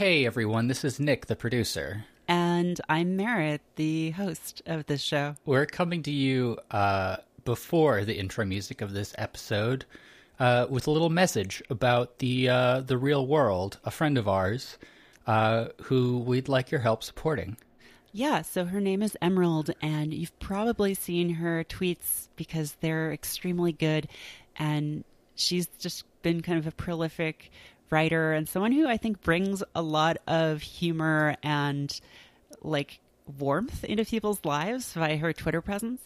Hey everyone, this is Nick, the producer. And I'm Merritt, the host of this show. We're coming to you uh, before the intro music of this episode uh, with a little message about the uh, the real world. A friend of ours uh, who we'd like your help supporting. Yeah, so her name is Emerald, and you've probably seen her tweets because they're extremely good. And she's just been kind of a prolific writer and someone who I think brings a lot of humor and like warmth into people's lives by her Twitter presence.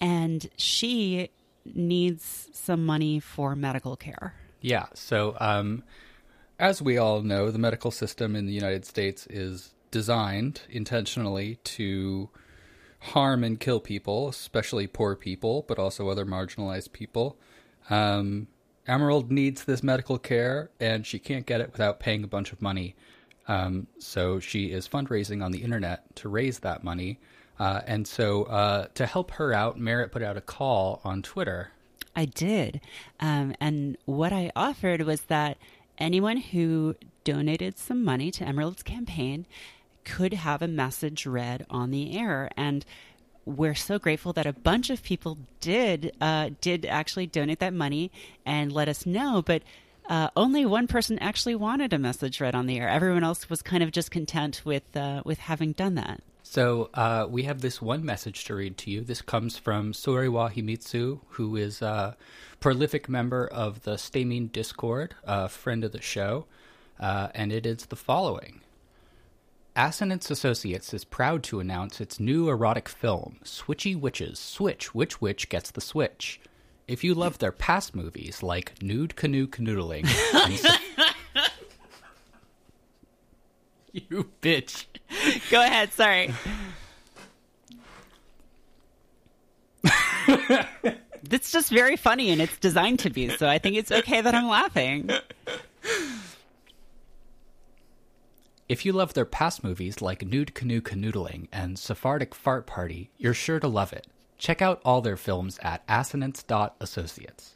And she needs some money for medical care. Yeah. So, um, as we all know, the medical system in the United States is designed intentionally to harm and kill people, especially poor people, but also other marginalized people. Um, Emerald needs this medical care, and she can't get it without paying a bunch of money. Um, so she is fundraising on the internet to raise that money. Uh, and so uh, to help her out, Merritt put out a call on Twitter. I did. Um, and what I offered was that anyone who donated some money to Emerald's campaign could have a message read on the air. And we're so grateful that a bunch of people did uh, did actually donate that money and let us know. But uh, only one person actually wanted a message read on the air. Everyone else was kind of just content with uh, with having done that. So uh, we have this one message to read to you. This comes from Soriwa Himitsu, who is a prolific member of the Stamin Discord, a friend of the show, uh, and it is the following. Assonance Associates is proud to announce its new erotic film, Switchy Witches Switch Which Witch Gets the Switch. If you love their past movies like Nude Canoe Canoodling, you bitch. Go ahead, sorry. it's just very funny and it's designed to be, so I think it's okay that I'm laughing. If you love their past movies like Nude Canoe Canoodling and Sephardic Fart Party, you're sure to love it. Check out all their films at assonance.associates.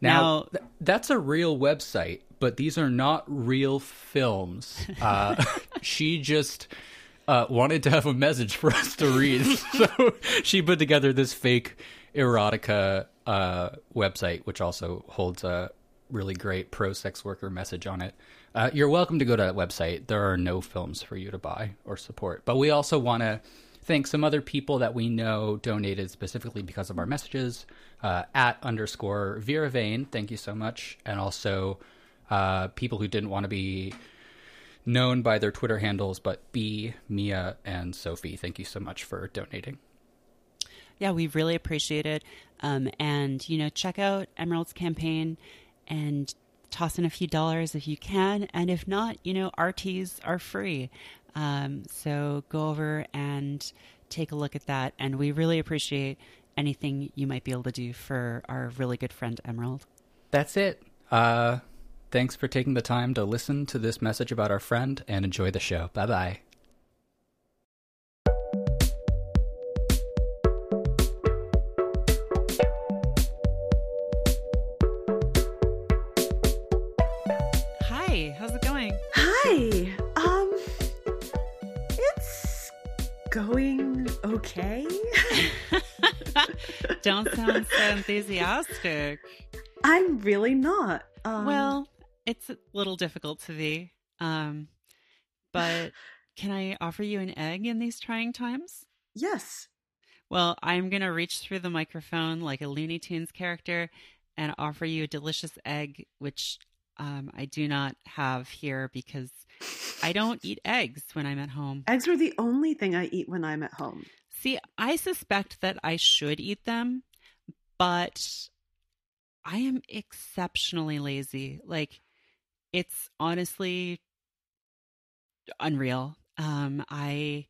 Now, Now- th- that's a real website, but these are not real films. Uh, she just uh, wanted to have a message for us to read, so she put together this fake erotica uh, website, which also holds a really great pro sex worker message on it. Uh, you're welcome to go to that website. There are no films for you to buy or support, but we also want to thank some other people that we know donated specifically because of our messages. Uh, at underscore Vera Vane, thank you so much, and also uh, people who didn't want to be known by their Twitter handles, but B, Mia, and Sophie, thank you so much for donating. Yeah, we really appreciate it. Um, and, you know, check out Emerald's campaign and toss in a few dollars if you can. And if not, you know, RTs are free. Um, so go over and take a look at that. And we really appreciate anything you might be able to do for our really good friend Emerald. That's it. Uh, thanks for taking the time to listen to this message about our friend and enjoy the show. Bye bye. Okay. Don't sound so enthusiastic. I'm really not. Um Well, it's a little difficult to be. Um, but can I offer you an egg in these trying times? yes. Well, I'm going to reach through the microphone like a Looney Tunes character and offer you a delicious egg, which um, I do not have here because I don't eat eggs when I'm at home. Eggs are the only thing I eat when I'm at home. See, I suspect that I should eat them, but I am exceptionally lazy. Like, it's honestly unreal. Um, I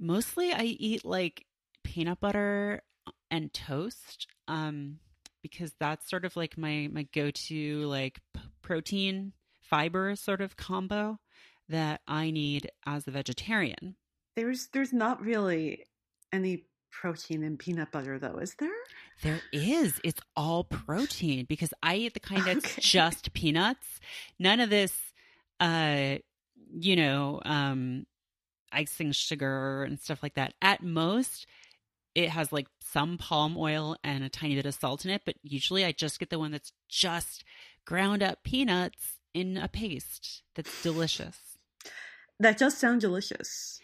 mostly I eat like peanut butter and toast. Um, because that's sort of like my my go-to like p- protein fiber sort of combo that I need as a vegetarian. There's there's not really any protein in peanut butter though, is there? There is. It's all protein because I eat the kind that's Okay. just peanuts. None of this uh, you know, um, icing sugar and stuff like that. At most, it has like some palm oil and a tiny bit of salt in it, but usually I just get the one that's just ground up peanuts in a paste that's delicious. That does sound delicious.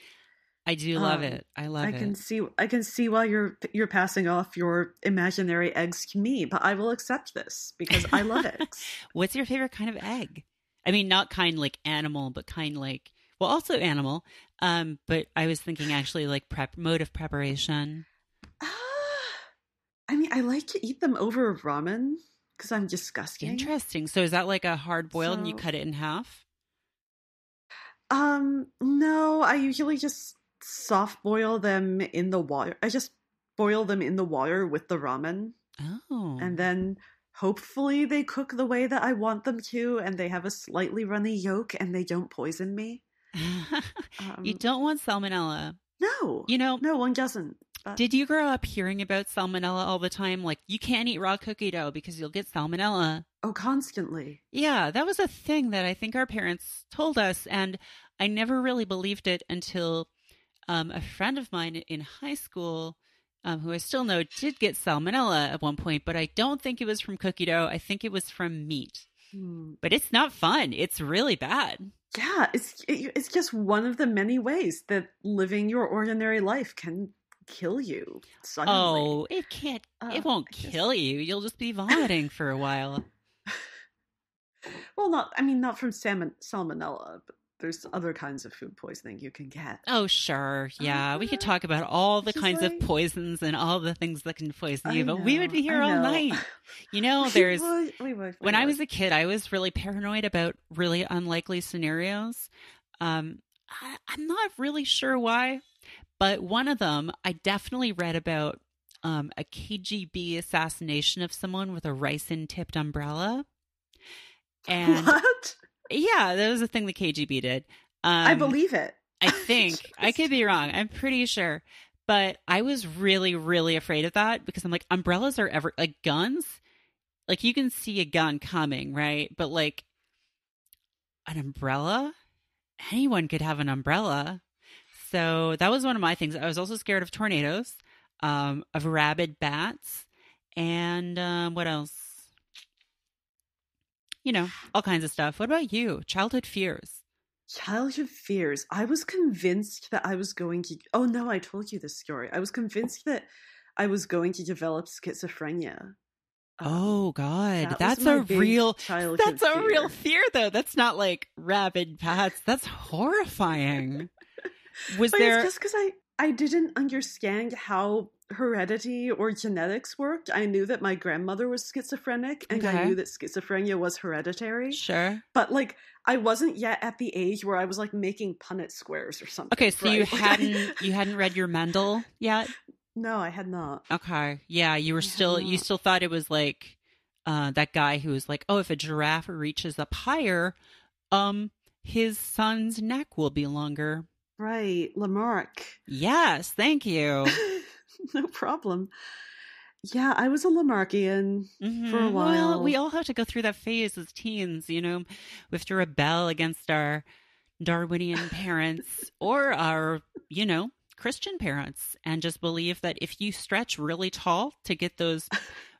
I do love Um, it. I love I it. can see I can see why you're you're passing off your imaginary eggs to me, but I will accept this because I love eggs. What's your favorite kind of egg? I mean, not kind like animal, but kind like well, also animal. Um, but I was thinking actually like prep mode of preparation. Ah, I mean, I like to eat them over ramen because I'm disgusting. Interesting. So is that like a hard boiled and you cut it in half? Um, no, I usually just soft boil them in the water. I just boil them in the water with the ramen, Oh, and then hopefully they cook the way that I want them to, and they have a slightly runny yolk, and they don't poison me. Um, you don't want salmonella. No, You know, no one doesn't. But did you grow up hearing about salmonella all the time? Like you can't eat raw cookie dough because you'll get salmonella. oh, constantly. Yeah, that was a thing that I think our parents told us, and I never really believed it until um, a friend of mine in high school, um, who I still know, did get salmonella at one point, but I don't think it was from cookie dough. I think it was from meat. Hmm. But it's not fun. It's really bad. Yeah, it's it, it's just one of the many ways that living your ordinary life can kill you suddenly. Oh, it can't. Uh, it won't just- kill you. You'll just be vomiting for a while. Well, not I mean not from salmon salmonella, but there's other kinds of food poisoning you can get. Oh, sure. Yeah. We could Uh, talk about all the kinds of poisons and all the things that can poison you, but we would be here all night. You know, We there's. would, we would, we when I was a kid, I was really paranoid about really unlikely scenarios. Um, I, I'm not really sure why, but one of them I definitely read about um, a KGB assassination of someone with a ricin tipped umbrella. And what? Yeah, that was a thing the KGB did. Um, I believe it. I think I could be wrong. I'm pretty sure. But I was really, really afraid of that because I'm like, umbrellas are ever like guns. Like you can see a gun coming, right? But like an umbrella, anyone could have an umbrella. So that was one of my things. I was also scared of tornadoes, um, of rabid bats, and um, what else? You know, all kinds of stuff. What about you? Childhood fears? Childhood fears. I was convinced that I was going to. Oh no, I told you this story. I was convinced that I was going to develop schizophrenia. Um, Oh God, that that's a real that's a real fear. fear though. That's not like rabid bats. That's horrifying. Was But there it's just because I I didn't understand how heredity or genetics worked. I knew that my grandmother was schizophrenic, and I knew that schizophrenia was hereditary. sure? But like, I wasn't yet at the age where I was like making Punnett squares or something. Okay, so you right? I- hadn't you hadn't read your Mendel yet? no, I had not. Okay, yeah, you were Yeah, still you still thought it was like uh, that guy who was like, oh, if a giraffe reaches up higher, um, his son's neck will be longer. Right, Lamarck. Yes, thank you. no problem. Yeah, I was a Lamarckian. For a while. Well, we all have to go through that phase as teens, you know. We have to rebel against our Darwinian parents or our, you know, Christian parents and just believe that if you stretch really tall to get those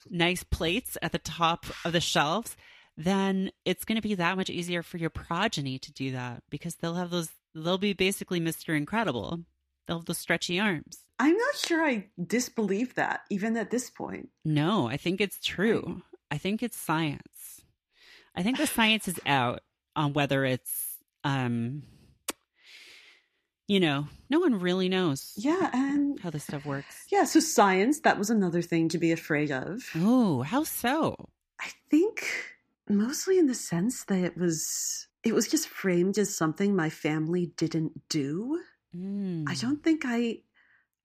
nice plates at the top of the shelves, then it's going to be that much easier for your progeny to do that because they'll have those, they'll be basically Mr. Incredible. They'll have those stretchy arms. I'm not sure I disbelieve that, even at this point. No, I think it's true. I think it's science. I think the science is out on whether it's um you know, no one really knows Yeah, and how this stuff works. yeah, so science, that was another thing to be afraid of. Oh, how so? I think mostly in the sense that it was it was just framed as something my family didn't do. Mm. I don't think I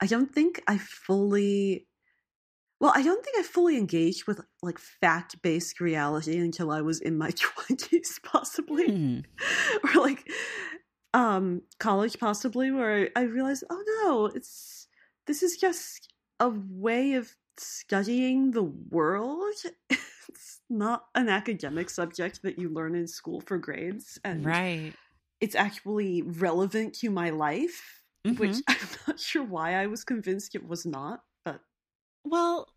I don't think I fully well, I don't think I fully engaged with like fact-based reality until I was in my 20s possibly Hmm. or like um college possibly where I, I realized oh no, it's this is just a way of studying the world. It's not an academic subject that you learn in school for grades. And right. it's actually relevant to my life, which Mhm. I'm not sure why I was convinced it was not, but Well,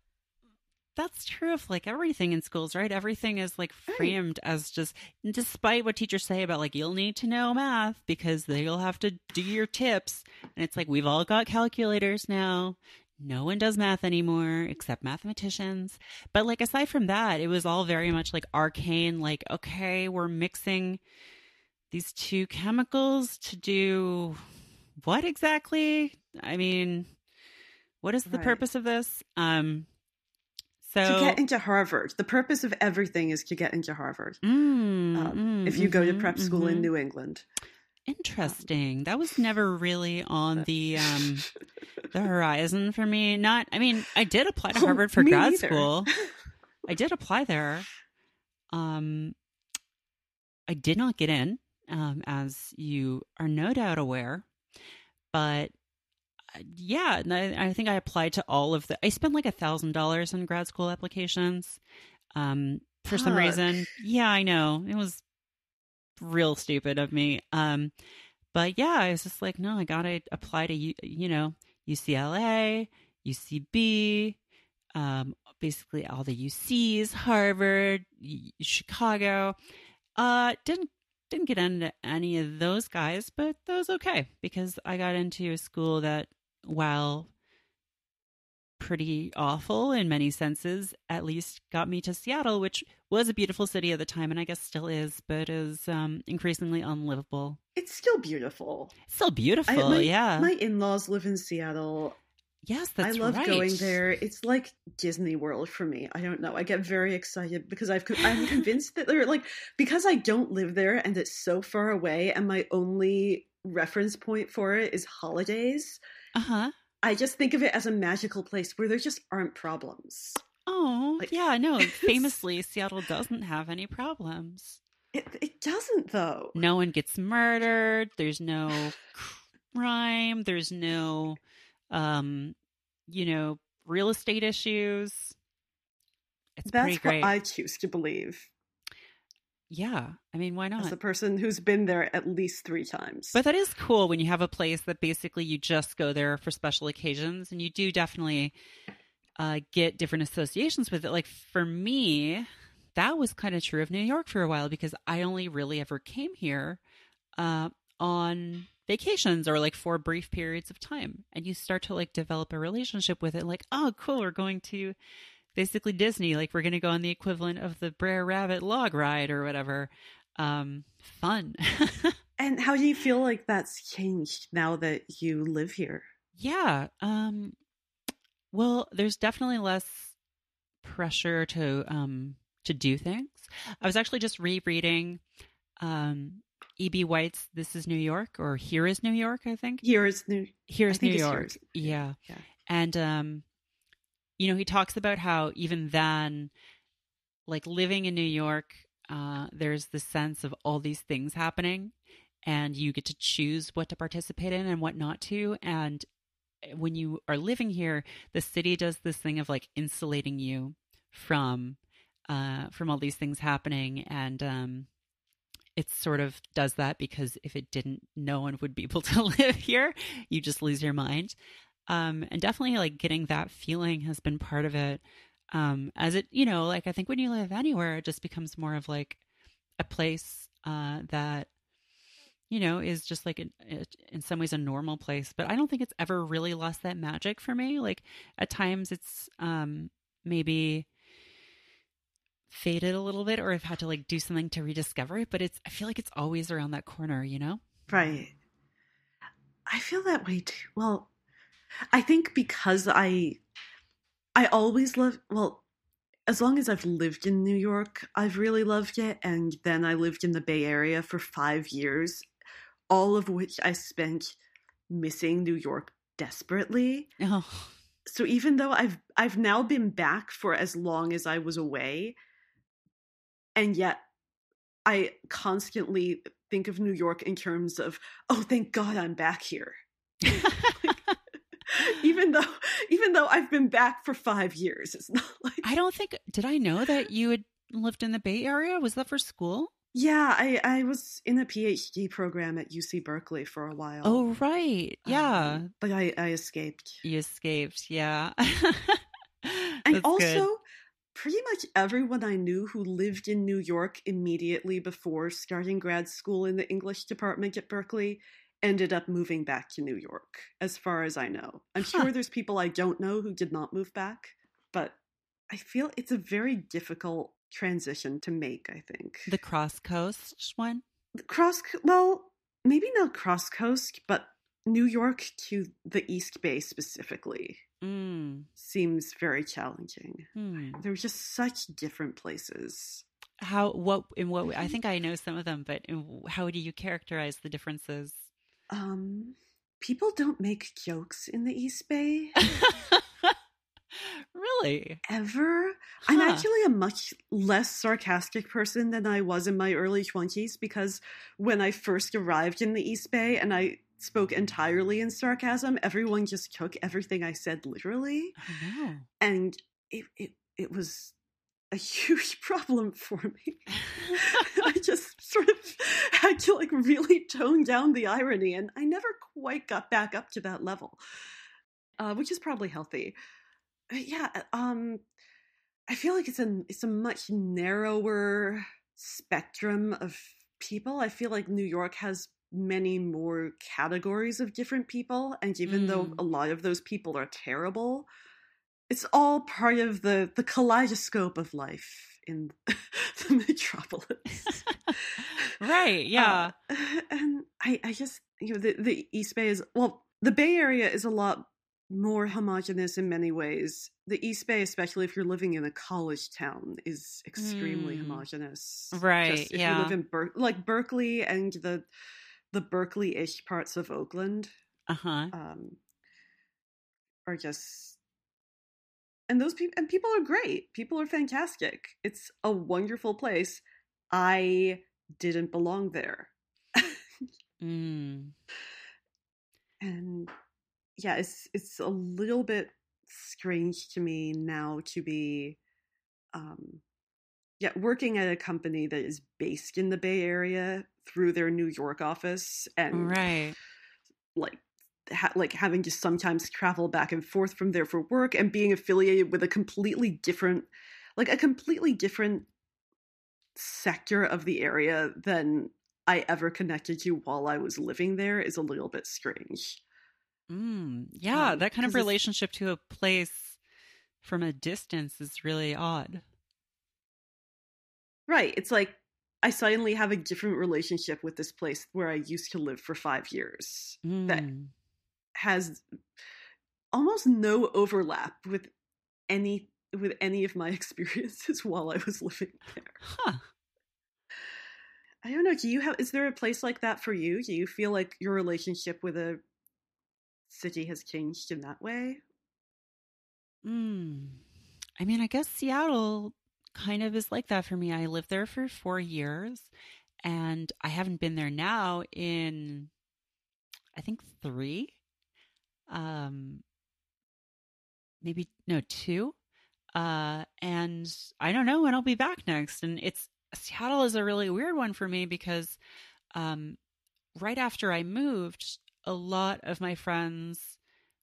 that's true of like everything in schools, right? Everything is like Right. framed as just, despite what teachers say about like, you'll need to know math because you'll have to do your tips. And it's like, we've all got calculators now. No one does math anymore except mathematicians. But like, aside from that, it was all very much like arcane, like, okay, we're mixing these two chemicals to do what exactly? I mean, what is the Right. purpose of this? Um, so to get into Harvard, the purpose of everything is to get into Harvard. Mm, Um, mm, if you go to mhm, prep school in mhm. New England, interesting, that was never really on the um the horizon for me. Not, I mean, I did apply to Oh, Harvard for grad neither. school. I did apply there. Um, I did not get in, um, as you are no doubt aware. But uh, yeah, I, I think I applied to all of the. I spent like a thousand dollars on grad school applications. Um, for some reason, yeah, I know it was real stupid of me. Um, but yeah, I was just like, no, I gotta apply to you know UCLA, UCB, um, basically all the UCs, Harvard, Chicago. Uh, didn't didn't get into any of those guys, but that was okay because I got into a school that, while pretty awful in many senses, at least got me to Seattle, which was a beautiful city at the time, and I guess still is, but is um, increasingly unlivable. it's still beautiful. It's still beautiful, I, my, yeah. my in-laws live in Seattle. Yes, that's I love right. going there. It's like Disney World for me. I don't know. I get very excited because I've I'm convinced that they're like because I don't live there and it's so far away, and my only reference point for it is holidays. Uh huh. I just think of it as a magical place where there just aren't problems. Oh, Like- yeah, no. Famously, Seattle doesn't have any problems. It it doesn't though. No one gets murdered. There's no crime. There's no, um, you know, real estate issues. It's That's what I choose to believe yeah, I mean, why not? as a person who's been there at least three times. But that is cool when you have a place that basically you just go there for special occasions, and you do definitely uh, get different associations with it. Like for me, that was kind of true of New York for a while because I only really ever came here uh, on vacations or like for brief periods of time, and you start to like develop a relationship with it. Like, oh, cool, we're going to basically Disney. Like we're going to go on the equivalent of the Brer Rabbit log ride or whatever. Um, fun. and how do you feel like that's changed now that you live here? Yeah. Um well, there's definitely less pressure to um to do things. I was actually just rereading um E.B. White's This is New York or Here is New York, I think. Here is new. Here's New York. Yeah. yeah. And um you know, he talks about how even then like living in New York, uh there's the sense of all these things happening and you get to choose what to participate in and what not to and when you are living here, the city does this thing of like insulating you from uh from all these things happening and um it sort of does that because if it didn't no one would be able to live here. You just lose your mind. Um and definitely like getting that feeling has been part of it. Um as it you know like i think when you live anywhere it just becomes more of like a place uh that you know is just like an, it, in some ways a normal place. But i don't think it's ever really lost that magic for me. Like at times it's um maybe faded a little bit or i've had to like do something to rediscover it but it's i feel like it's always around that corner you know Right. I feel that way too. Well, I think because I I always love well, as long as I've lived in New York, I've really loved it and then I lived in the Bay Area for 5 years, all of which I spent missing New York desperately. oh So even though I've I've now been back for as long as I was away and yet I constantly think of New York in terms of, oh, thank God I'm back here. even though even though I've been back for five years, it's not like I don't think did I know that you had lived in the Bay Area? Was that for school? Yeah, I I was in a PhD program at UC Berkeley for a while. Oh right, yeah. Um, but I I escaped. You escaped, yeah. and also, good. Pretty much everyone I knew who lived in New York immediately before starting grad school in the English department at Berkeley ended up moving back to New York, as far as I know. I'm Huh. sure there's people I don't know who did not move back, but I feel it's a very difficult transition to make, I think. the cross coast one. cross well maybe not cross coast but new york to the east bay specifically Mm. seems very challenging Hmm. they're just such different places How what in what way- I think I know some of them, but in, how do you characterize the differences? um people don't make jokes in the east bay really? ever i'm actually a much less sarcastic person than i was in my early 20s because when i first arrived in the east bay and i spoke entirely in sarcasm everyone just took everything i said literally Oh no. and it it, it was a huge problem for me. I just sort of had to like really tone down the irony, and I never quite got back up to that level, uh, which is probably healthy. But yeah, um, I feel like it's a it's a much narrower spectrum of people. I feel like New York has many more categories of different people, and even though Mm. a lot of those people are terrible, it's all part of the the kaleidoscope of life in the metropolis. right. Yeah. Uh, and I I just you know the the East Bay is well the Bay Area is a lot more homogenous in many ways. The East Bay, especially if you're living in a college town, is extremely Mm. homogenous. Right, Just if yeah. you live in Ber- like Berkeley and the the Berkeley-ish parts of Oakland, Uh huh. um, are just and those people and people are great people are fantastic it's a wonderful place i didn't belong there Mm. and yeah it's it's a little bit strange to me now to be um yeah working at a company that is based in the bay area through their new york office and Right. like ha- like having to sometimes travel back and forth from there for work and being affiliated with a completely different like a completely different sector of the area than I ever connected to while I was living there is a little bit strange. Mm. Yeah. Um, that kind of relationship to a place from a distance is really odd. Right. It's like I suddenly have a different relationship with this place where I used to live for 5 years that Mm. has almost no overlap with any with any of my experiences while I was living there. Huh. I don't know. Do you have? Is there a place like that for you? Do you feel like your relationship with a city has changed in that way? Mm. I mean, I guess Seattle kind of is like that for me. I lived there for four years and I haven't been there now in, I think, three. Um, maybe, no, two. Uh, and I don't know when I'll be back next. And it's, Seattle is a really weird one for me because, um, right after I moved, a lot of my friends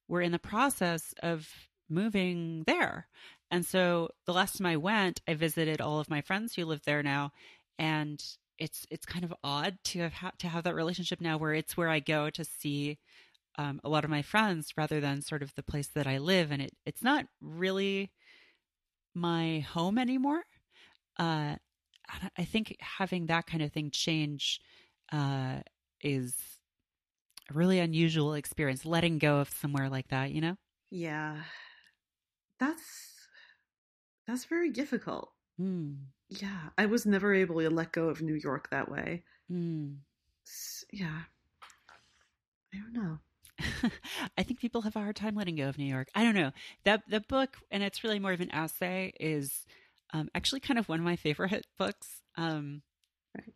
were in the process of moving there. And so the last time I went, I visited all of my friends who live there now, and it's it's kind of odd to have ha- to have that relationship now, where it's where I go to see um, a lot of my friends rather than sort of the place that I live, and it it's not really my home anymore. Uh, I- think having that kind of thing change uh, is a really unusual experience. Letting go of somewhere like that, you know. Yeah, that's that's very difficult. Mm. Yeah, I was never able to let go of New York that way. Mm. Yeah, I don't know. I think people have a hard time letting go of New York. I don't know that the book, and it's really more of an essay, is um, actually kind of one of my favorite books. Um, Right.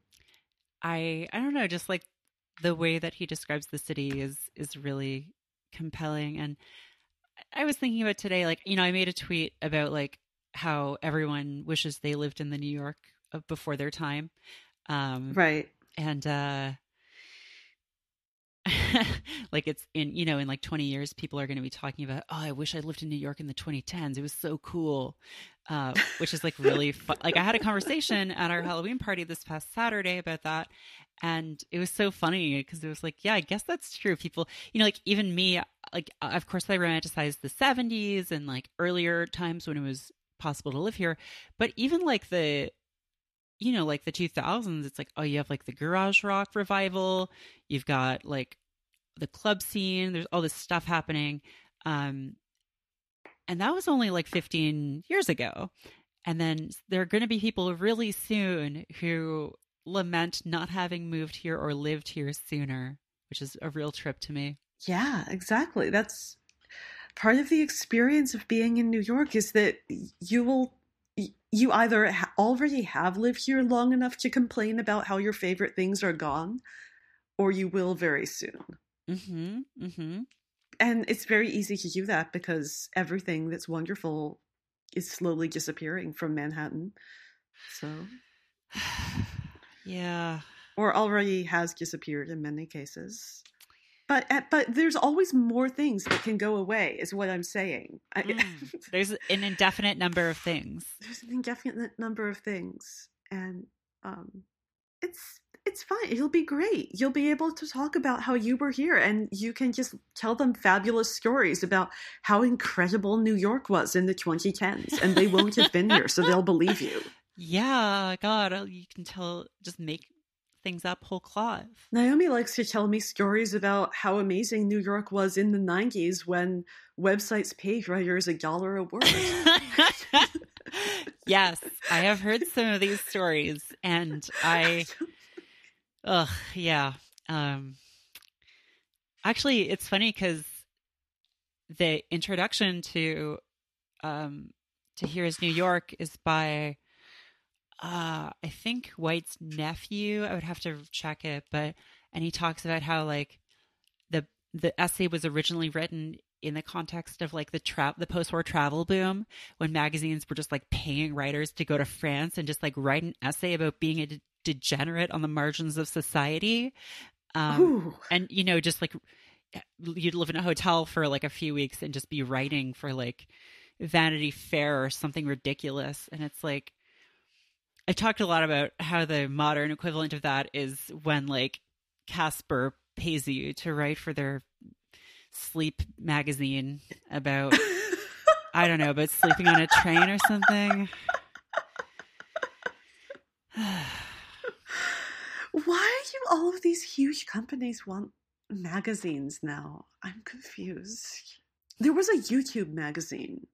I I don't know, just like the way that he describes the city is is really compelling, and I was thinking about today, like, you know, I made a tweet about like how everyone wishes they lived in the New York before their time. Um, Right. and uh like it's in you know in like 20 years people are going to be talking about oh i wish i lived in new york in the 2010s it was so cool uh, which is like really fun like i had a conversation at our halloween party this past saturday about that and it was so funny because it was like yeah i guess that's true people you know like even me like of course i romanticized the 70s and like earlier times when it was possible to live here but even like the you know, like the 2000s, it's like, oh, you have like the garage rock revival, you've got like the club scene, there's all this stuff happening. Um, and that was only like 15 years ago. And then there are going to be people really soon who lament not having moved here or lived here sooner, which is a real trip to me. Yeah, exactly. That's part of the experience of being in New York is that you will you either already have lived here long enough to complain about how your favorite things are gone or you will very soon. Mhm. Mhm. And it's very easy to do that because everything that's wonderful is slowly disappearing from Manhattan. So, yeah. or already has disappeared in many cases. But uh, but there's always more things that can go away, is what I'm saying. Mm. There's an indefinite number of things. there's an indefinite number of things, and um, it's it's fine. It'll be great. You'll be able to talk about how you were here, and you can just tell them fabulous stories about how incredible New York was in the 2010s, and they won't have been here, so they'll believe you. Yeah, God, uh, you can tell, just make things up whole cloth. Naomi likes to tell me stories about how amazing New York was in the 90s when websites paid writers a dollar a word. yes, I have heard some of these stories, and I, ugh, yeah. Um, actually, it's funny because the introduction to, um, to Here's New York is by, uh, I think White's nephew. I would have to check it, but and he talks about how like the the essay was originally written in the context of like the tra- the post-war travel boom when magazines were just like paying writers to go to France and just like write an essay about being a de- degenerate on the margins of society um, and you know just like you'd live in a hotel for like a few weeks and just be writing for like vanity fair or something ridiculous and it's like i talked a lot about how the modern equivalent of that is when like casper pays you to write for their sleep magazine about i don't know about sleeping on a train or something Why do all of these huge companies want magazines now? I'm confused. There was a YouTube magazine.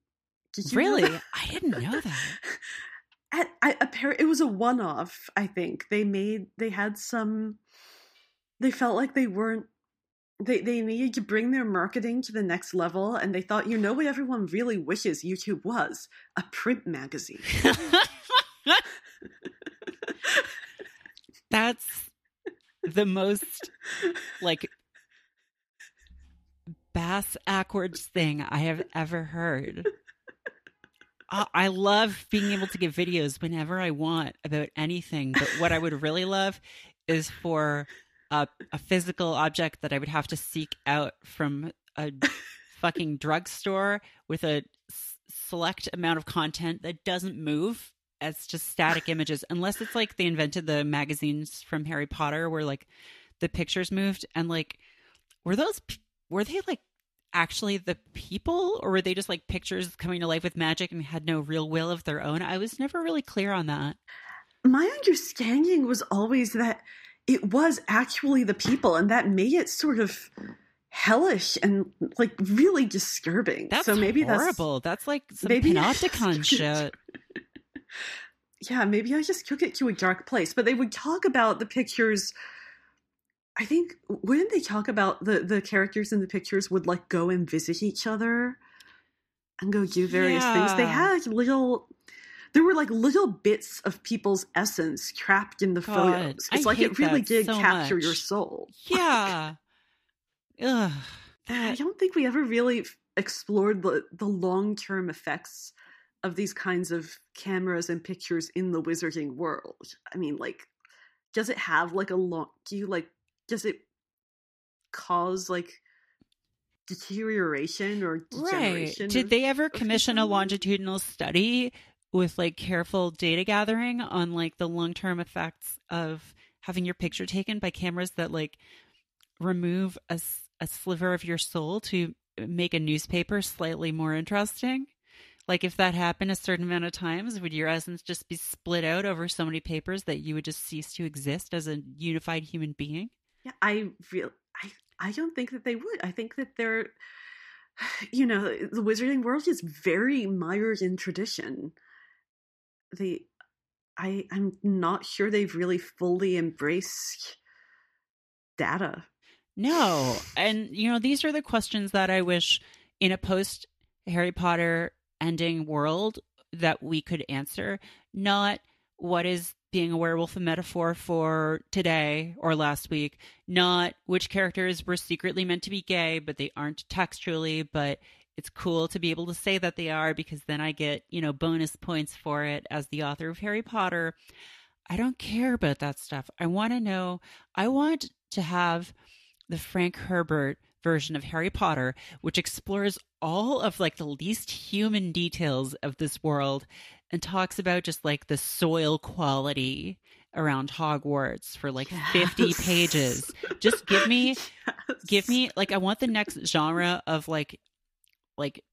Did you really i didn't know that At, it was a one-off. I think they made they had some. They felt like they weren't. They they needed to bring their marketing to the next level, and they thought, you know what, everyone really wishes YouTube was a print magazine. That's the most like bass backwards thing I have ever heard. I I love being able to get videos whenever I want about anything, but what I would really love is for a, a physical object that I would have to seek out from a fucking drugstore with a s- select amount of content that doesn't move as just static images unless it's like they invented the magazines from Harry Potter where like the pictures moved and like were those were they like actually the people or were they just like pictures coming to life with magic and had no real will of their own i was never really clear on that My understanding was always that it was actually the people, and that made it sort of hellish and like really disturbing. that's so maybe horrible that's, like some maybe- panopticon shit yeah, maybe I just took it to a dark place. But they would talk about the pictures. I think wouldn't they talk about the the characters in the pictures would like go and visit each other and go do various things. They Yeah. had little. There were like little bits of people's essence trapped in the God, photos. It's I like it really did so capture your soul. yeah Ugh. I don't think we ever really explored the the long term effects of these kinds of cameras and pictures in the wizarding world. I mean, like, does it have like a long? Do you like? Does it cause like deterioration or degeneration? Right. Did of- they ever commission a longitudinal study with like careful data gathering on like the long term effects of having your picture taken by cameras that like remove a, a sliver of your soul to make a newspaper slightly more interesting? Like if that happened a certain amount of times, would your essence just be split out over so many papers that you would just cease to exist as a unified human being? Yeah, I feel I I don't think that they would. I think that they're you know, eh, the wizarding world is very mired in tradition. The I I'm not sure they've really fully embraced data. No. And, you know, these are the questions that I wish in a post Harry Potter ending world that we could answer. Not what is being a werewolf a metaphor for today or last week, not which characters were secretly meant to be gay, but they aren't textually, but it's cool to be able to say that they are because then I get, you know, bonus points for it as the author of Harry Potter. I don't care about that stuff. I want to know, I want to have the Frank Herbert version of Harry Potter, which explores all of like the least human details of this world and talks about just like the soil quality around Hogwarts for like 50 pages. Just give me Yes. give me like I want the next genre of like like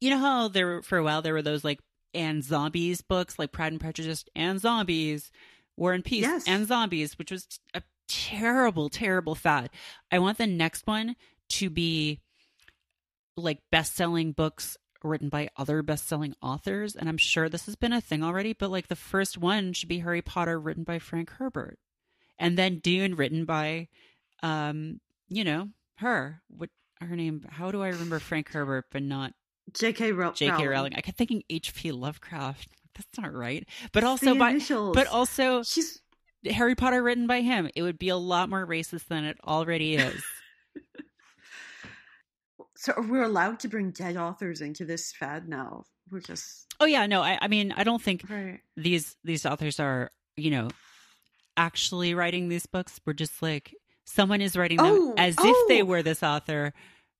you know how there were for a while there were those like and zombies books like Pride and Prejudice and zombies, War and Peace Yes. and zombies, which was a terrible, terrible fad. I want the next one to be like best selling books written by other best selling authors. And I'm sure this has been a thing already, but like the first one should be Harry Potter written by Frank Herbert. And then Dune written by um, you know, her. What her name how do I remember Frank Herbert but not J.K. Row- J.K. Rowling? I kept thinking H.P. Lovecraft. That's not right. But also by but also she's Harry Potter written by him. It would be a lot more racist than it already is. so we're allowed to bring dead authors into this fad now. We're just oh yeah, no, I, I mean I don't think right. these these authors are, you know, actually writing these books. We're just like someone is writing them Oh, as if they oh. were this author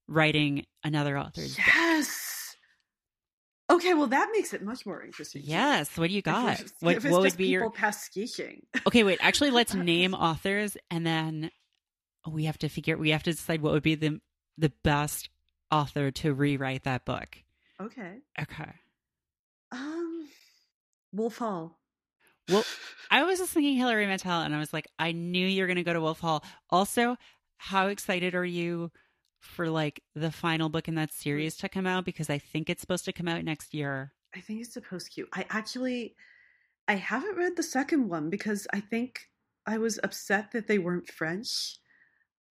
writing another author's book. Yes. Okay, well that makes it much more interesting. Yes. What do you got? What, what would be your pastiching? Okay, wait. Actually, let's name authors, and then we have to figure. We have to decide what would be the the best author to rewrite that book. Okay. Okay. Um, Wolf Hall. Well, I was just thinking Hilary Mantel, and I was like, I knew you were going to go to Wolf Hall. Also, how excited are you for like the final book in that series to come out? Because I think it's supposed to come out next year. I think it's supposed to. I actually, I haven't read the second one because I think I was upset that they weren't French.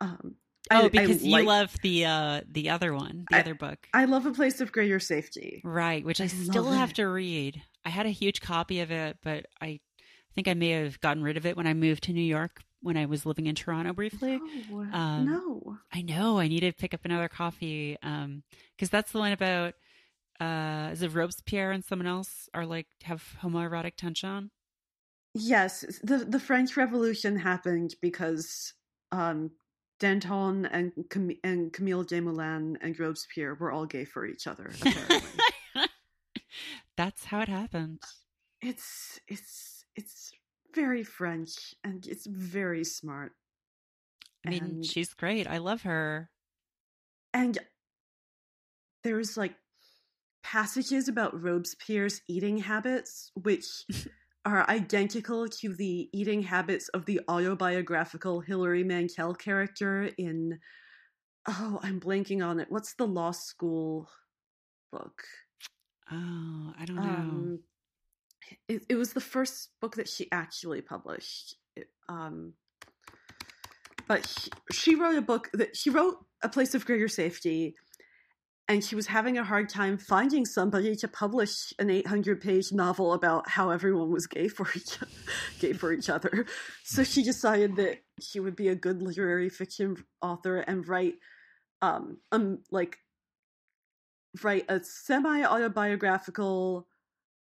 Um, Oh, I, because I you like- love the uh the other one, the I- other book. I love a place of greater safety. Right, which I, still have it. to read. I had a huge copy of it, but I think I may have gotten rid of it when I moved to New York when I was living in Toronto briefly. No, Um, no. I know I need to pick up another copy um because that's the one about uh is it Robespierre and someone else are like have homoerotic tension? Yes, the the French Revolution happened because um, Danton and Cam- and Camille Desmoulins and Robespierre were all gay for each other. Apparently, that's how it happened. Uh, it's it's it's very French and it's very smart. I mean, And- she's great. I love her. and there's like passages about Robespierre's eating habits, which are identical to the eating habits of the autobiographical Hilary Mantel character in. Oh, I'm blanking on it. What's the law school book? Oh, I don't know. Um, it, it was the first book that she actually published. It, um, but she, she wrote a book that she wrote a place of greater safety, and she was having a hard time finding somebody to publish an 800 page novel about how everyone was gay for each gay for each other. So she decided that she would be a good literary fiction author and write um um like write a semi autobiographical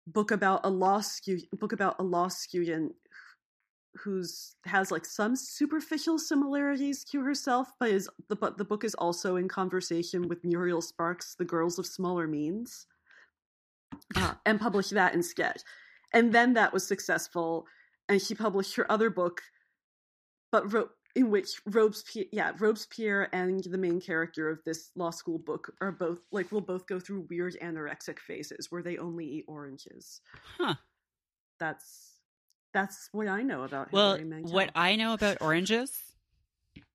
book about a law stu- book about a law student who's has like some superficial similarities to herself, but is the but the book is also in conversation with Muriel Spark's, The Girls of Smaller Means, uh, and published that instead. And then that was successful, and she published her other book, but wrote in which Robespierre, yeah, Robespierre and the main character of this law school book are both like will both go through weird anorexic phases where they only eat oranges. Huh. That's that's what I know about Well, what I know about oranges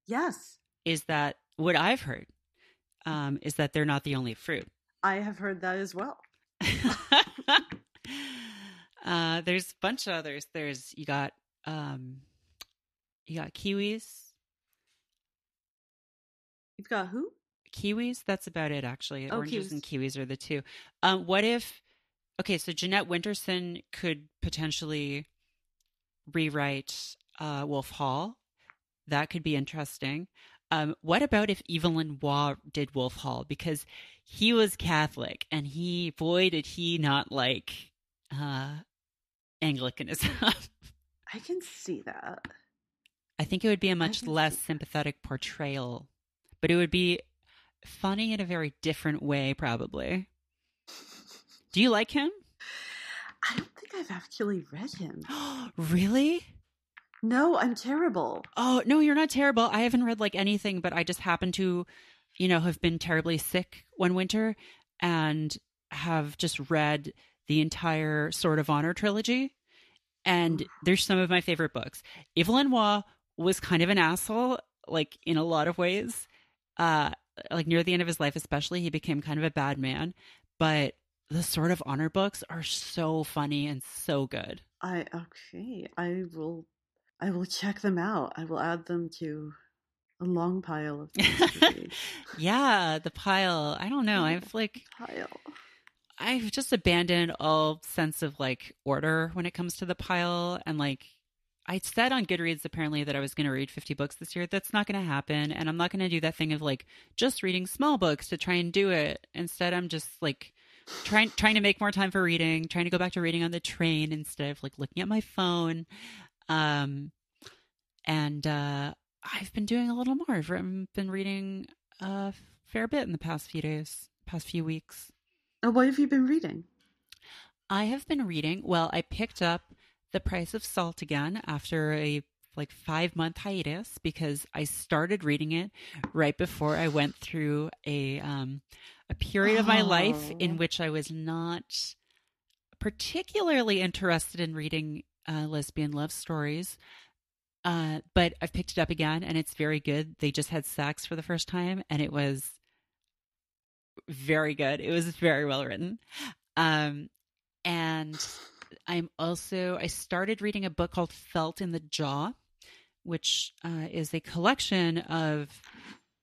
yes, is that what I've heard um, is that they're not the only fruit. I have heard that as well. uh, there's a bunch of others. There's you got um, you got kiwis. You've got who? Kiwis. That's about it, actually. Oh, Oranges and kiwis are the two. Um, what if? Okay, so Jeanette Winterson could potentially rewrite uh, Wolf Hall. That could be interesting. Um, what about if Evelyn Waugh did Wolf Hall? Because he was Catholic, and he boy did he not like uh, Anglicanism. I can see that. I think it would be a much less sympathetic portrayal, but it would be funny in a very different way, probably. Do you like him? I don't think I've actually read him. really? No, I'm terrible. Oh, no, you're not terrible. I haven't read like anything, but I just happen to, you know, have been terribly sick one winter and have just read the entire Sword of Honor trilogy. And there's some of my favorite books. Evelyn Waugh was kind of an asshole, like in a lot of ways. Uh, like near the end of his life, especially, he became kind of a bad man. But the Sword of Honor books are so funny and so good. I okay. I will. I will check them out. I will add them to a long pile of things yeah, the pile. I don't know. I've like pile. I've just abandoned all sense of like order when it comes to the pile and like I said on Goodreads apparently that I was going to read 50 books this year. That's not going to happen and I'm not going to do that thing of like just reading small books to try and do it. Instead, I'm just like trying trying to make more time for reading, trying to go back to reading on the train instead of like looking at my phone. Um and uh I've been doing a little more. I've been reading a fair bit in the past few days, past few weeks. Oh, what have you been reading? I have been reading. Well, I picked up The Price of Salt again after a like 5 month hiatus because I started reading it right before I went through a um a period of my life Oh. in which I was not particularly interested in reading uh, lesbian love stories. Uh, but I've picked it up again and it's very good. They just had sex for the first time and it was very good. It was very well written. Um, and I'm also, I started reading a book called Felt in the Jaw, which uh, is a collection of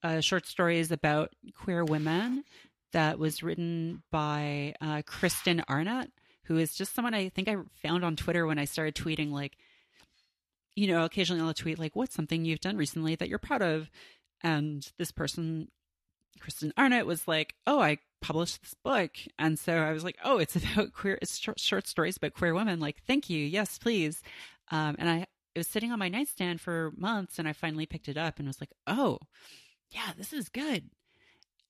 uh, short stories about queer women that was written by uh, Kristen Arnett, who is just someone I think I found on Twitter when I started tweeting, like, you know, occasionally I'll tweet, like, what's something you've done recently that you're proud of? And this person, Kristen Arnett, was like, oh, I published this book. And so I was like, oh, it's about queer, it's short, stories about queer women. Like, thank you. Yes, please. Um, and I, it was sitting on my nightstand for months and I finally picked it up and was like, oh, yeah, this is good.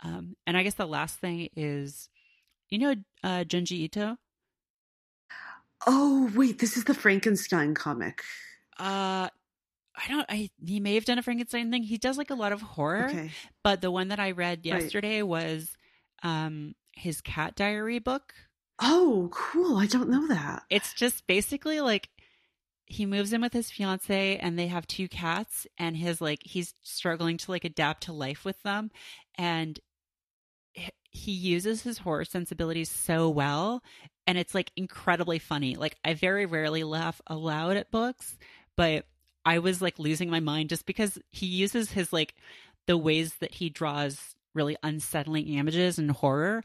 Um, and I guess the last thing is, you know, uh, Junji Ito? Oh, wait, this is the Frankenstein comic. Uh, I don't. I he may have done a Frankenstein thing. He does like a lot of horror, Okay. but the one that I read Right. yesterday was um his cat diary book. Oh, cool. I don't know that. It's just basically like he moves in with his fiance and they have two cats and his like he's struggling to like adapt to life with them and he uses his horror sensibilities so well and it's like incredibly funny. Like I very rarely laugh aloud at books, but I was like losing my mind just because he uses his like the ways that he draws really unsettling images and horror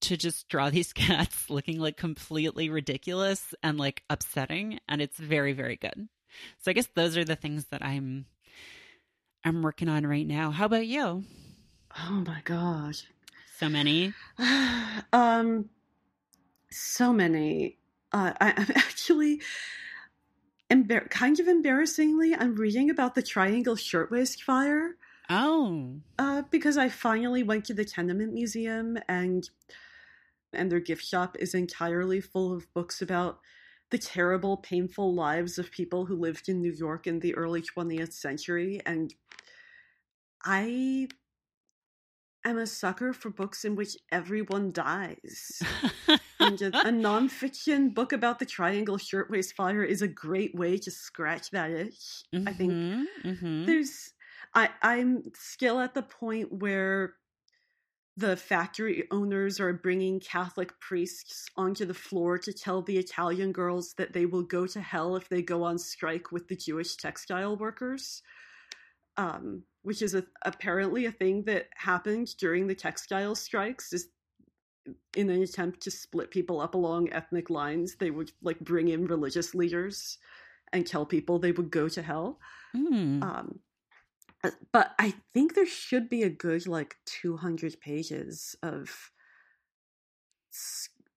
to just draw these cats looking like completely ridiculous and like upsetting and it's very very good. So I guess those are the things that I'm I'm working on right now. How about you? Oh my gosh. So many. um, so many. Uh, I, I'm actually embar- kind of embarrassingly, I'm reading about the Triangle Shirtwaist Fire. Oh. Uh, because I finally went to the Tenement Museum and and their gift shop is entirely full of books about the terrible, painful lives of people who lived in New York in the early 20th century. And I am a sucker for books in which everyone dies. and a, a nonfiction book about the Triangle Shirtwaist Fire is a great way to scratch that itch. I think Mm-hmm, mhm. there's I I'm still at the point where the factory owners are bringing Catholic priests onto the floor to tell the Italian girls that they will go to hell if they go on strike with the Jewish textile workers. Um, which is a, apparently a thing that happened during the textile strikes. Is in an attempt to split people up along ethnic lines, they would like bring in religious leaders and tell people they would go to hell. Mm. Um, but I think there should be a good like 200 pages of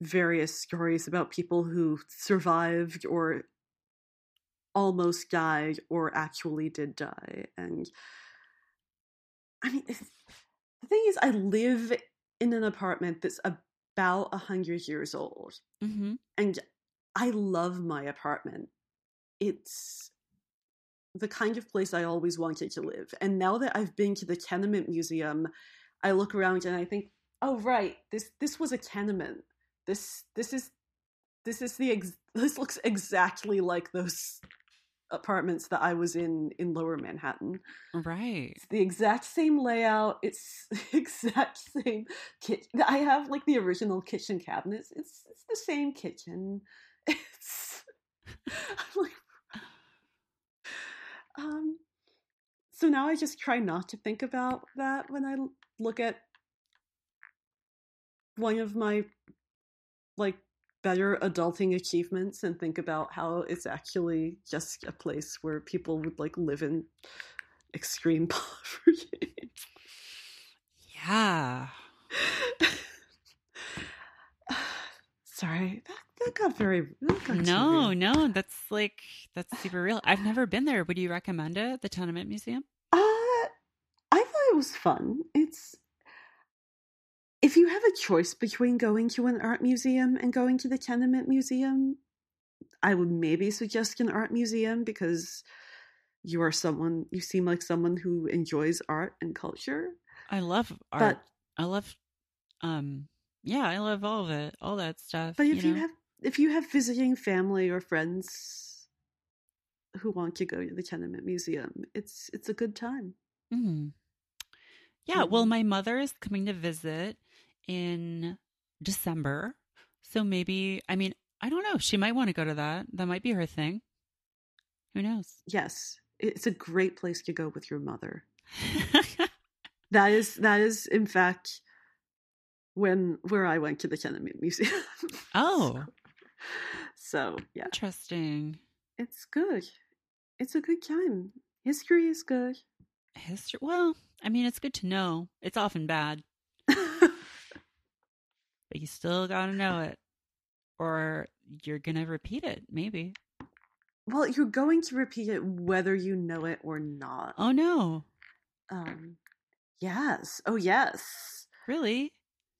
various stories about people who survived or almost died or actually did die. And I mean, the thing is, I live in an apartment that's about a 100 years old hmm and I love my apartment. It's the kind of place I always wanted to live. And now that I've been to the tenement museum, I look around and I think, "Oh right, this this was a tenement. This this is this is the ex- this looks exactly like those apartments that I was in in Lower Manhattan. Right. It's the exact same layout. It's the exact same kitchen. I have like the original kitchen cabinets. It's it's the same kitchen. It's I'm like, um. So now I just try not to think about that when I look at one of my like better adulting achievements and think about how it's actually just a place where people would like live in extreme poverty. Yeah. Sorry, that, that got very that got No, no, that's like that's super real. I've never been there. Would you recommend it? The Tenement Museum? Uh, I thought it was fun. It's if you have a choice between going to an art museum and going to the tenement museum, I would maybe suggest an art museum because you are someone you seem like someone who enjoys art and culture. I love art. But I love um yeah, I love all of it. All that stuff. but if you, know? have if you have visiting family or friends who want to go to the tenement museum, it's it's a good time. Mhm. Yeah, well, Mhm. my mother is coming to visit in December. So maybe, I mean, I don't know. She might want to go to that. That might be her thing. Who knows? Yes, it's a great place to go with your mother. That is that is in fact when where I went to the tenement museum. oh, so yeah, interesting. it's good. It's a good time. History is good. History. Well, I mean, it's good to know. It's often bad, but you still got to know it or you're going to repeat it, maybe. well, you're going to repeat it whether you know it or not. Oh, no. Um, yes. Oh, yes. Really?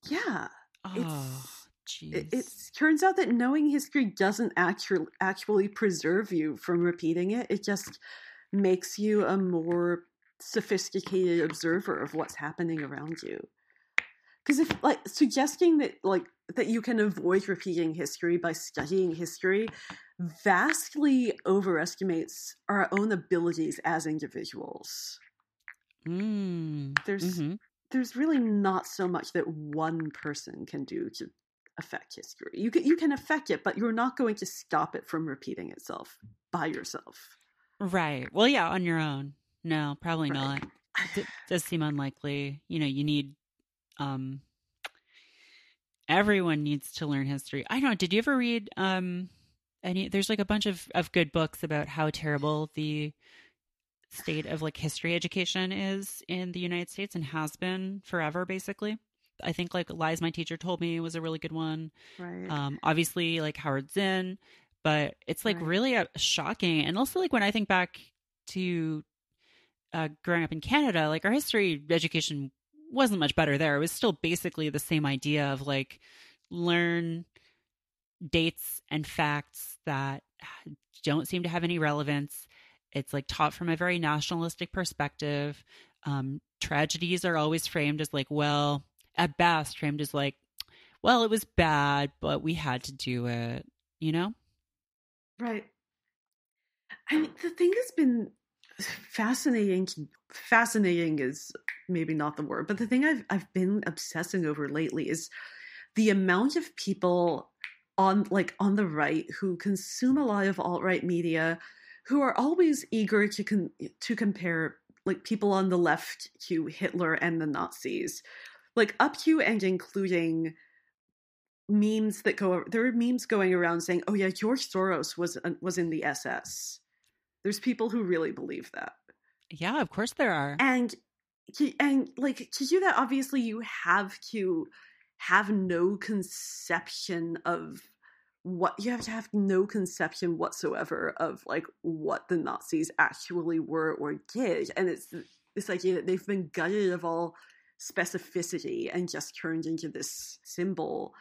Yeah. Oh, jeez. It, it turns out that knowing history doesn't actually actually preserve you from repeating it. It just makes you a more sophisticated observer of what's happening around you. Because if like suggesting that like that you can avoid repeating history by studying history vastly overestimates our own abilities as individuals. Mm. There's Mhm. there's really not so much that one person can do to affect history. You can you can affect it, but you're not going to stop it from repeating itself by yourself. Right. Well, yeah, on your own. No, probably Right. not. D- does seem unlikely. You know, you need um everyone needs to learn history. I don't know, did you ever read um any there's like a bunch of of good books about how terrible the state of like history education is in the United States and has been forever basically. I think like Lies My Teacher Told Me was a really good one. Right. Um, obviously, like Howard Zinn, but it's like Right. really uh, shocking. And also, like when I think back to uh, growing up in Canada, like our history education wasn't much better there. It was still basically the same idea of like learn dates and facts that don't seem to have any relevance. It's like taught from a very nationalistic perspective. Um, tragedies are always framed as like, well, at best, framed as like, well, it was bad, but we had to do it, you know? Right. I mean, the thing that's been fascinating. Fascinating is maybe not the word, but the thing I've I've been obsessing over lately is the amount of people on like on the right who consume a lot of alt right media, who are always eager to con- to compare like people on the left to Hitler and the Nazis, like up to and including memes that go there are memes going around saying oh yeah george soros was uh, was in the ss there's people who really believe that. Yeah, of course there are. and and like to do that obviously you have to have no conception of what you have to have no conception whatsoever of like what the nazis actually were or did. And it's this idea that they've been gutted of all specificity and just turned into this symbol.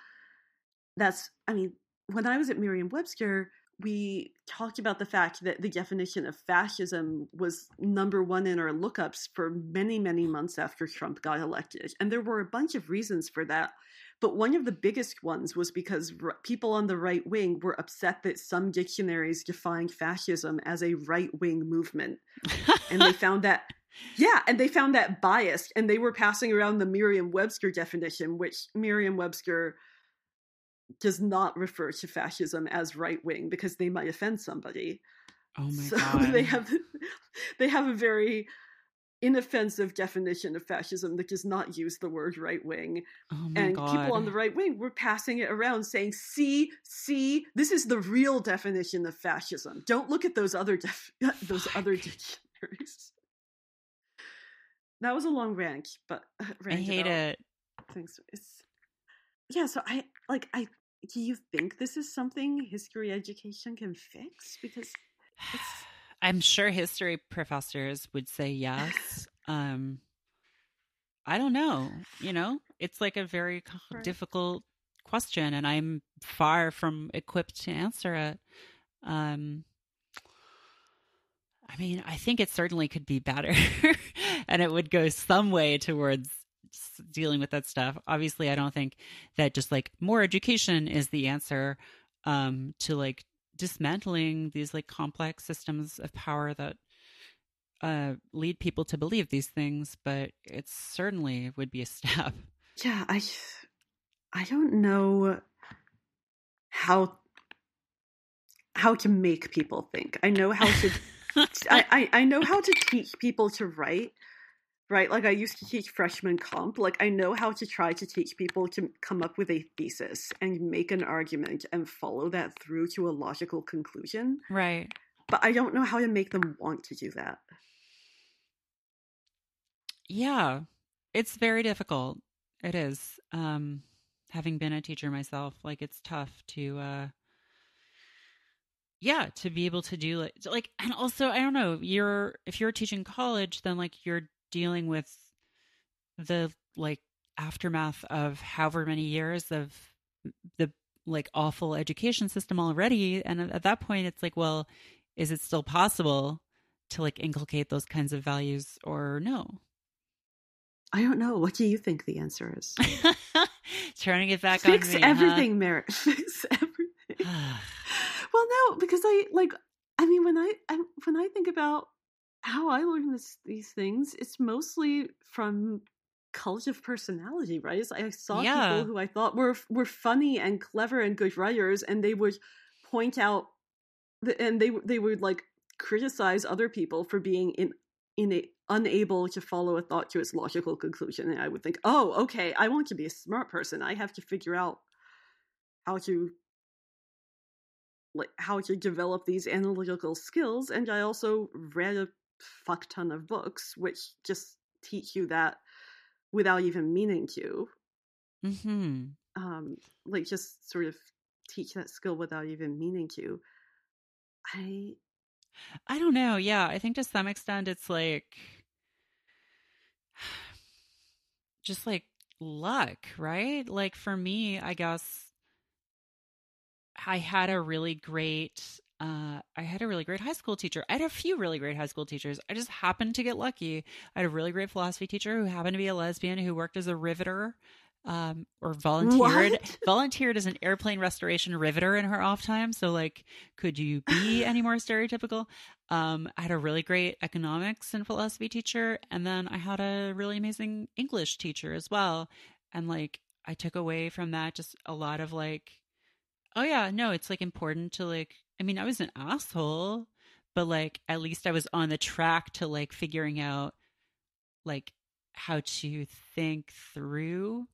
That's i mean when i was at merriam-webster we talked about the fact that the definition of fascism was number one in our lookups for many many months after trump got elected and there were a bunch of reasons for that but one of the biggest ones was because r- people on the right wing were upset that some dictionaries defined fascism as a right wing movement and they found that yeah, and they found that biased, and they were passing around the Merriam-Webster definition, which Merriam-Webster does not refer to fascism as right wing because they might offend somebody. oh my so god. they have they have a very inoffensive definition of fascism that does not use the word right wing oh my and god. people on the right wing were passing it around saying see see this is the real definition of fascism don't look at those other def- those Fuck. other dictionaries that was a long rant but uh, I hate it. things it's yeah so i like i do you think this is something history education can fix because it's I'm sure history professors would say yes. um I don't know, you know? It's like a very Right. difficult question and I'm far from equipped to answer it. Um I mean, I think it certainly could be better and it would go some way towards dealing with that stuff. Obviously, I don't think that just like more education is the answer um to like dismantling these like complex systems of power that uh lead people to believe these things, but it certainly would be a step. yeah i i don't know how how to make people think i know how to I, I I know how to teach people to write, right? Like I used to teach freshman comp. Like I know how to try to teach people to come up with a thesis and make an argument and follow that through to a logical conclusion. right. But I don't know how to make them want to do that. Yeah. It's very difficult. It is. Um having been a teacher myself, like it's tough to uh yeah, to be able to do like like and also I don't know, you're if you're teaching college, then like you're dealing with the like aftermath of however many years of the like awful education system already and at that point it's like well is it still possible to like inculcate those kinds of values or no I don't know. What do you think the answer is? turning it back Fix on me huh? everything, Merritt. Fix everything. well, no, because I like. I mean, when I, I when I think about how I learn this, these things, it's mostly from cult of personality, right? It's- I saw Yeah. people who I thought were were funny and clever and good writers, and they would point out, the, and they they would like criticize other people for being in in a, unable to follow a thought to its logical conclusion, and I would think, oh, okay, I want to be a smart person. I have to figure out how to like how to develop these analytical skills and i also read a fuck ton of books which just teach you that without even meaning to Mm-hmm. Um, like just sort of teach that skill without even meaning to. I I don't know. Yeah, I think to some extent it's like just like luck, right? Like for me, I guess I had a really great uh, I had a really great high school teacher. I had a few really great high school teachers. I just happened to get lucky. I had a really great philosophy teacher who happened to be a lesbian who worked as a riveter um, or volunteered What? volunteered as an airplane restoration riveter in her off time. So like, could you be any more stereotypical? Um, I had a really great economics and philosophy teacher, and then I had a really amazing English teacher as well. And like, I took away from that just a lot of like, oh yeah, no, it's like important to like. I mean, I was an asshole, but like, at least I was on the track to like figuring out like how to think through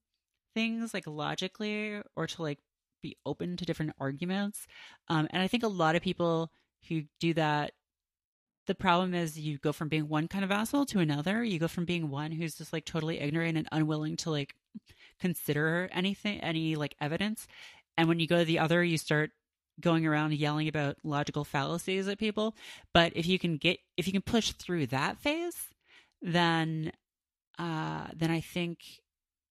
things like logically or to like be open to different arguments. Um, and I think a lot of people who do that, the problem is you go from being one kind of asshole to another. You go from being one who's just like totally ignorant and unwilling to like consider anything, any like evidence. And when you go to the other, you start going around yelling about logical fallacies at people. But if you can get, if you can push through that phase, then, uh, then I think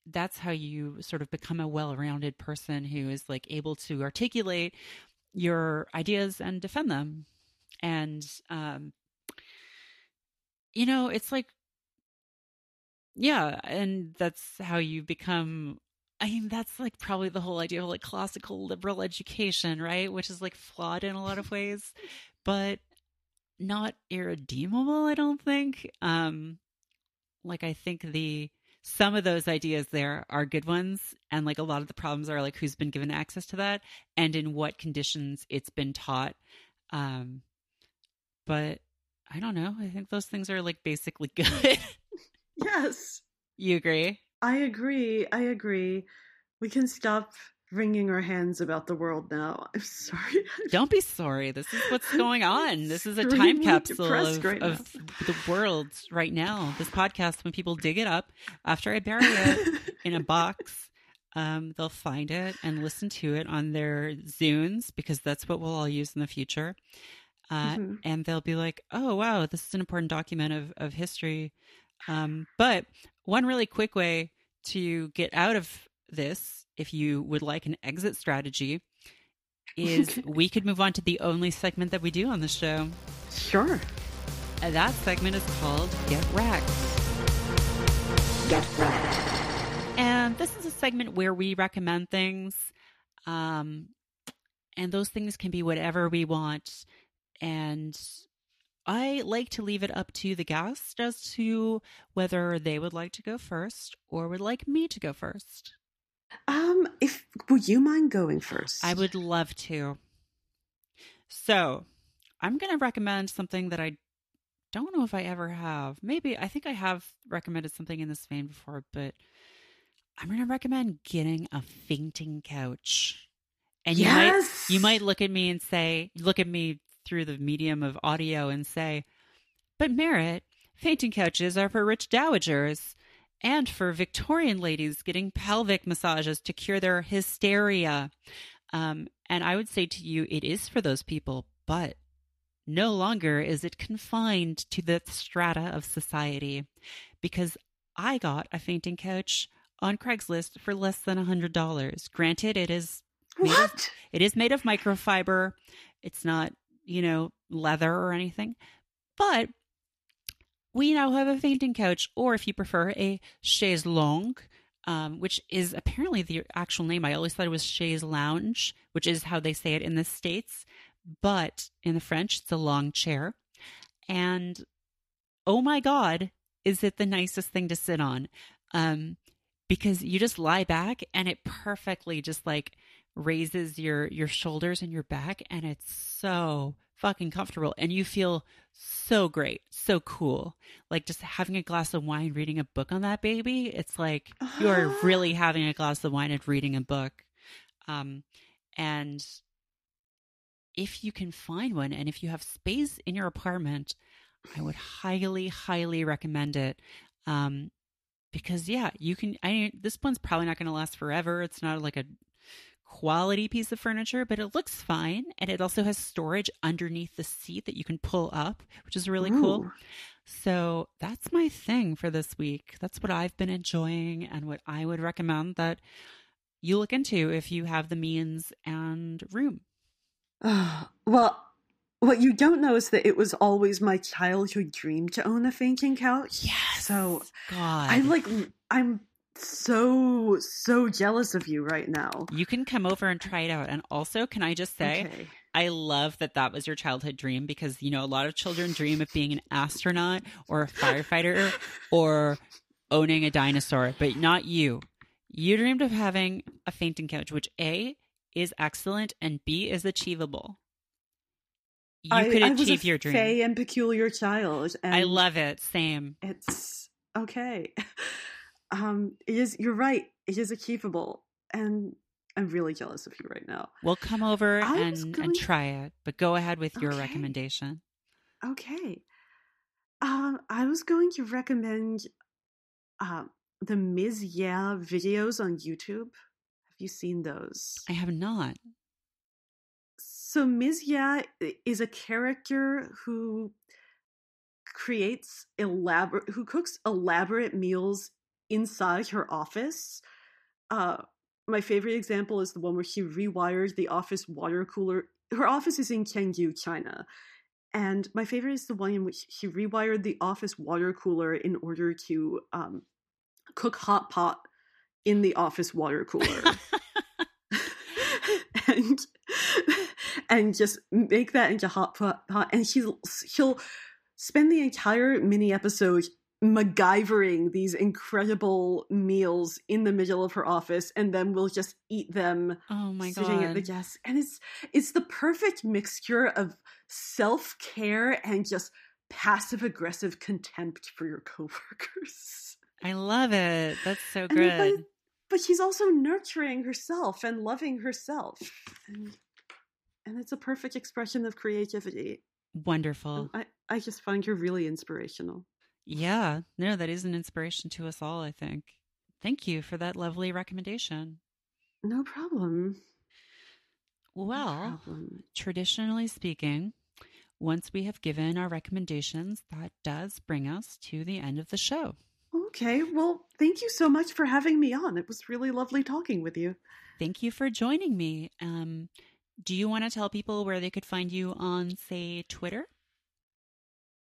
that's how you sort of become a well-rounded person who is like able to articulate your ideas and defend them and um you know it's like yeah and that's how you become i mean that's like probably the whole idea of like classical liberal education right? Which is like flawed in a lot of ways but not irredeemable i don't think. Um like i think the some of those ideas there are good ones and like a lot of the problems are like who's been given access to that and in what conditions it's been taught. Um but i don't know. I think those things are like basically good. Yes, you agree I agree. I agree. We can stop wringing our hands about the world now. I'm sorry. don't be sorry this is what's going on this is a time capsule of, right of the world right now this podcast when people dig it up after i bury it in a box. Um, they'll find it and listen to it on their Zunes because that's what we'll all use in the future. Uh, Mhm. And they'll be like, oh, wow, this is an important document of, of history. Um, but one really quick way to get out of this, if you would like an exit strategy, is we could move on to the only segment that we do on the show. Sure. And that segment is called Get Wrecked. Get wrecked. And this is a segment where we recommend things. Um, and those things can be whatever we want. And I like to leave it up to the guest as to whether they would like to go first or would like me to go first. Um, if would you mind going first? I would love to. So, I'm going to recommend something that I don't know if I ever have. Maybe I think I have recommended something in this vein before, but I'm going to recommend getting a fainting couch. And you might you might look at me and say, look at me through the medium of audio and say, but Merritt, fainting couches are for rich dowagers and for Victorian ladies getting pelvic massages to cure their hysteria. Um, and I would say to you, it is for those people, but no longer is it confined to the strata of society because I got a fainting couch on Craigslist for less than a hundred dollars. Granted, it is made of- what? it is made of microfiber. It's not, you know, leather or anything. But we now have a fainting couch, or if you prefer, a chaise longue, um, which is apparently the actual name. I always thought it was chaise lounge, which is how they say it in the States. But in the French, it's a long chair. And oh my God, is it the nicest thing to sit on? Um, because you just lie back and it perfectly just like raises your your shoulders and your back and it's so fucking comfortable and you feel so great so cool like just having a glass of wine reading a book on that baby it's like you are really having a glass of wine and reading a book um and if you can find one and if you have space in your apartment i would highly highly recommend it um because yeah, you can. I this one's probably not going to last forever. It's not like a quality piece of furniture, but it looks fine, and it also has storage underneath the seat that you can pull up, which is really cool. So that's my thing for this week. That's what I've been enjoying, and what I would recommend that you look into if you have the means and room. well, what you don't know is that it was always my childhood dream to own a fainting couch. Yes. So God, I'm like, I'm so so jealous of you right now. you can come over and try it out. And also, can I just say, Okay. I love that that was your childhood dream because, you know, a lot of children dream of being an astronaut or a firefighter or owning a dinosaur, but not you. You dreamed of having a fainting couch, which A is excellent and B is achievable. You I, could I achieve a your dream. fey and peculiar child. And I love it. Same. it's okay. Um, it is. You're right. It is achievable, and I'm really jealous of you right now. We'll come over and, was and try it, but go ahead with your Okay. recommendation. Okay. Um, I was going to recommend um the Ms. Yeah videos on YouTube. Have you seen those? I have not. So Ms. Yeah is a character who creates elaborate who cooks elaborate meals inside her office. Uh my favorite example is the one where she rewired the office water cooler. Her office is in Chengdu, China. And my favorite is the one in which she rewired the office water cooler in order to um, cook hot pot in the office water cooler. and and just make that into hot pot, pot and she'll she'll spend the entire mini episode MacGyvering these incredible meals in the middle of her office, and then we'll just eat them Oh my sitting at the God. desk. And it's it's the perfect mixture of self care and just passive aggressive contempt for your coworkers. I love it. That's so And then, good. but, but she's also nurturing herself and loving herself. And, and it's a perfect expression of creativity. Wonderful. I, I just find her really inspirational. Yeah, no, that is an inspiration to us all, I think. Thank you for that lovely recommendation. No problem. No Well, problem. traditionally speaking, once we have given our recommendations, that does bring us to the end of the show. Okay, well, thank you so much for having me on. It was really lovely talking with you. Thank you for joining me. Um, do you want to tell people where they could find you on, say, Twitter?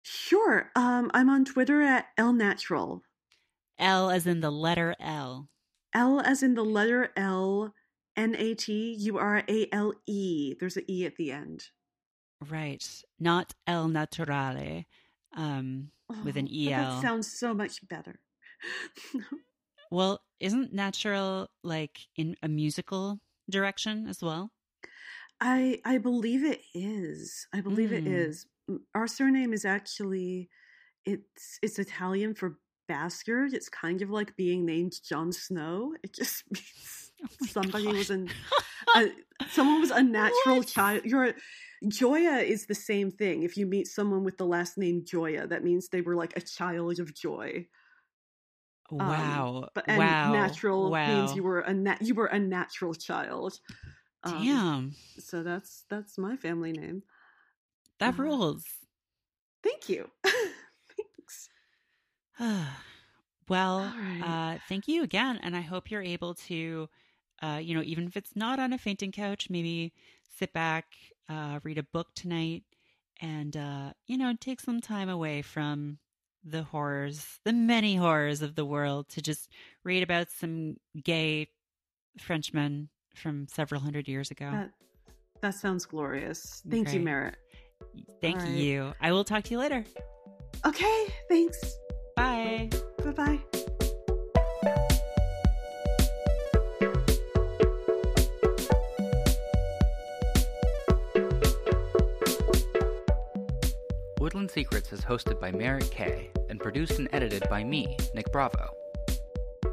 Sure. Um, I'm on Twitter at lnatural. L as in the letter L. L as in the letter L, N A T U R A L E. There's an E at the end. Right. Not El Naturale. Um, With an Oh, EL. That sounds so much better. well, isn't natural like in a musical direction as well? I I believe it is. I believe it Mm. is. Our surname is actually it's it's Italian for bastard. It's kind of like being named Jon Snow. It just means Oh somebody God. was an a, someone was a natural What? child. You're Joya is the same thing. If you meet someone with the last name Joya, that means they were like a child of joy. Um, Wow. but and wow. natural wow. means you were a nat- you were a natural child. Um, Damn. So that's that's my family name. That uh, rules. Thank you. Thanks. well, right. uh, thank you again. And I hope you're able to, uh, you know, even if it's not on a fainting couch, maybe sit back, uh, read a book tonight, and, uh, you know, take some time away from the horrors, the many horrors of the world to just read about some gay Frenchmen from several hundred years ago. That that sounds glorious. Thank you, Merritt. Thank all right. you. I will talk to you later. Okay, thanks. Bye. Bye bye. Woodland Secrets is hosted by Merritt Kay and produced and edited by me, Nick Bravo.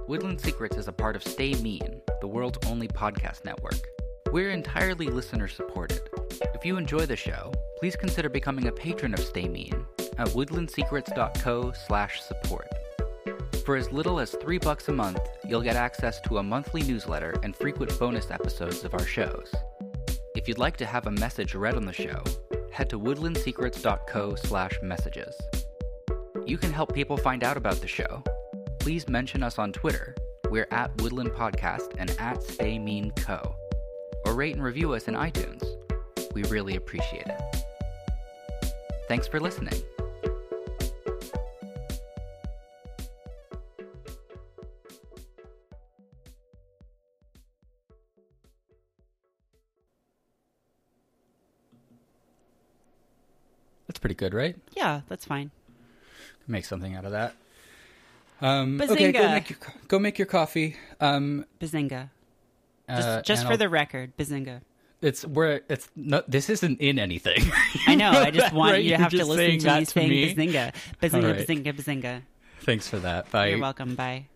Woodland Secrets is a part of Stay Mean, the world's only podcast network. We're entirely listener supported. If you enjoy the show, please consider becoming a patron of Stay Mean at woodlandsecrets.co/support. For as little as three bucks a month, you'll get access to a monthly newsletter and frequent bonus episodes of our shows. If you'd like to have a message read on the show, head to woodlandsecrets.co slash messages. You can help people find out about the show. Please mention us on Twitter. We're at Woodland Podcast and at Stay Mean Co. Or rate and review us in iTunes. We really appreciate it. Thanks for listening. That's pretty good, right? Yeah, that's fine. Make something out of that. Um, okay, go Bazinga. make your go make your coffee. Um, Bazinga. Just, uh, just for I'll- the record, Bazinga. It's where it's not. This isn't in anything. I know. I just want right? you to You're have to listen to me to saying me? Bazinga. Bazinga, right. Bazinga, Bazinga. Thanks for that. Bye. You're welcome. Bye.